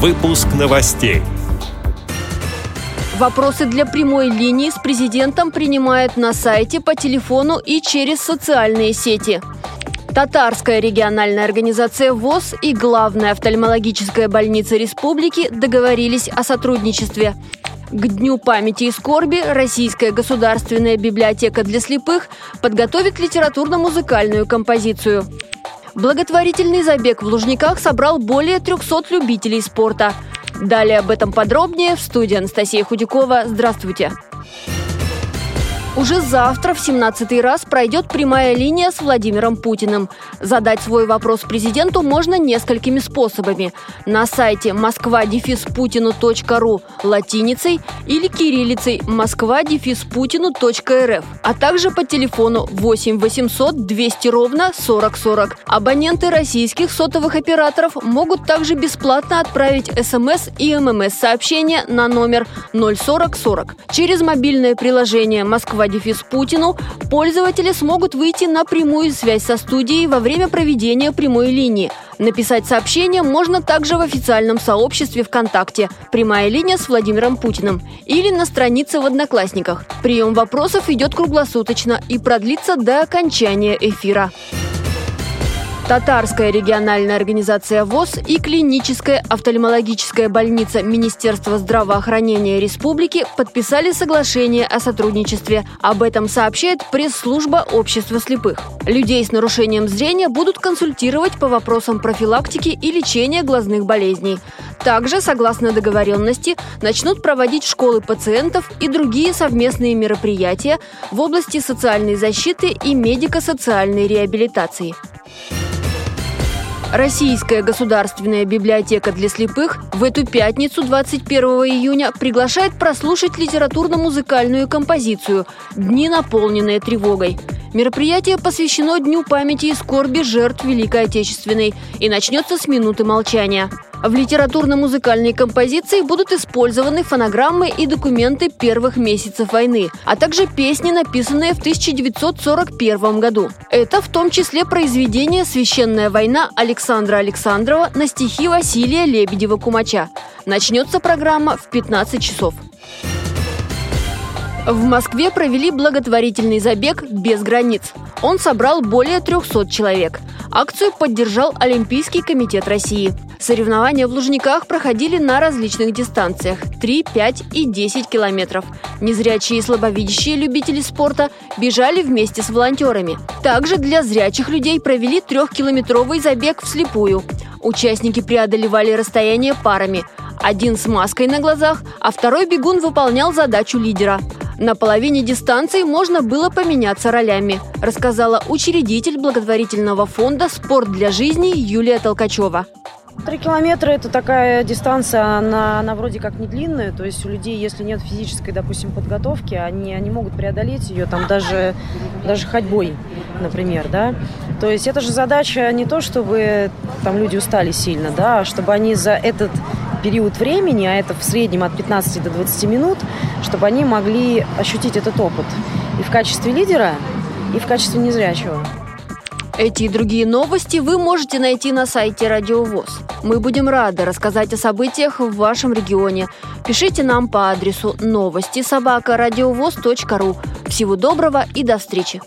Выпуск новостей. Вопросы для прямой линии с президентом принимают на сайте, по телефону и через социальные сети. Татарская региональная организация ВОЗ и главная офтальмологическая больница республики договорились о сотрудничестве. К Дню памяти и скорби Российская государственная библиотека для слепых подготовит литературно-музыкальную композицию. Благотворительный забег в Лужниках собрал более 300 любителей спорта. Далее об этом подробнее в студии Анастасия Худякова. Здравствуйте! Уже завтра в 17-й раз пройдет прямая линия с Владимиром Путиным. Задать свой вопрос президенту можно несколькими способами. На сайте москва-путину.ру латиницей или кириллицей москва-путину.рф, а также по телефону 8 800 200 ровно 40 40. Абоненты российских сотовых операторов могут также бесплатно отправить смс и ммс сообщения на номер 040 40 через мобильное приложение «Москва дефис Путину, пользователи смогут выйти на прямую связь со студией во время проведения прямой линии. Написать сообщение можно также в официальном сообществе ВКонтакте «Прямая линия с Владимиром Путиным» или на странице в Одноклассниках. Прием вопросов идет круглосуточно и продлится до окончания эфира. Татарская региональная организация ВОЗ и клиническая офтальмологическая больница Министерства здравоохранения Республики подписали соглашение о сотрудничестве. Об этом сообщает пресс-служба Общества слепых. Людей с нарушением зрения будут консультировать по вопросам профилактики и лечения глазных болезней. Также, согласно договоренности, начнут проводить школы пациентов и другие совместные мероприятия в области социальной защиты и медико-социальной реабилитации. Российская государственная библиотека для слепых в эту пятницу, 21 июня, приглашает прослушать литературно-музыкальную композицию «Дни, наполненные тревогой». Мероприятие посвящено Дню памяти и скорби жертв Великой Отечественной и начнется с минуты молчания. В литературно-музыкальной композиции будут использованы фонограммы и документы первых месяцев войны, а также песни, написанные в 1941 году. Это в том числе произведение «Священная война» Александра Александрова на стихи Василия Лебедева-Кумача. Начнется программа в 15 часов. В Москве провели благотворительный забег «Без границ». Он собрал более 300 человек. Акцию поддержал Олимпийский комитет России. Соревнования в Лужниках проходили на различных дистанциях – 3, 5 и 10 километров. Незрячие и слабовидящие любители спорта бежали вместе с волонтерами. Также для зрячих людей провели трехкилометровый забег вслепую. Участники преодолевали расстояние парами. Один с маской на глазах, а второй бегун выполнял задачу лидера – на половине дистанции можно было поменяться ролями, рассказала учредитель благотворительного фонда «Спорт для жизни» Юлия Толкачева. Три километра – это такая дистанция, она, она вроде как не длинная, то есть у людей, если нет физической, допустим, подготовки, они, они могут преодолеть ее там даже, даже ходьбой, например, да. То есть это же задача не то, чтобы там люди устали сильно, да, а чтобы они за этот период времени, а это в среднем от 15 до 20 минут, чтобы они могли ощутить этот опыт и в качестве лидера, и в качестве незрячего. Эти и другие новости вы можете найти на сайте Радио ВОЗ. Мы будем рады рассказать о событиях в вашем регионе. Пишите нам по адресу новости собака ру. Всего доброго и до встречи!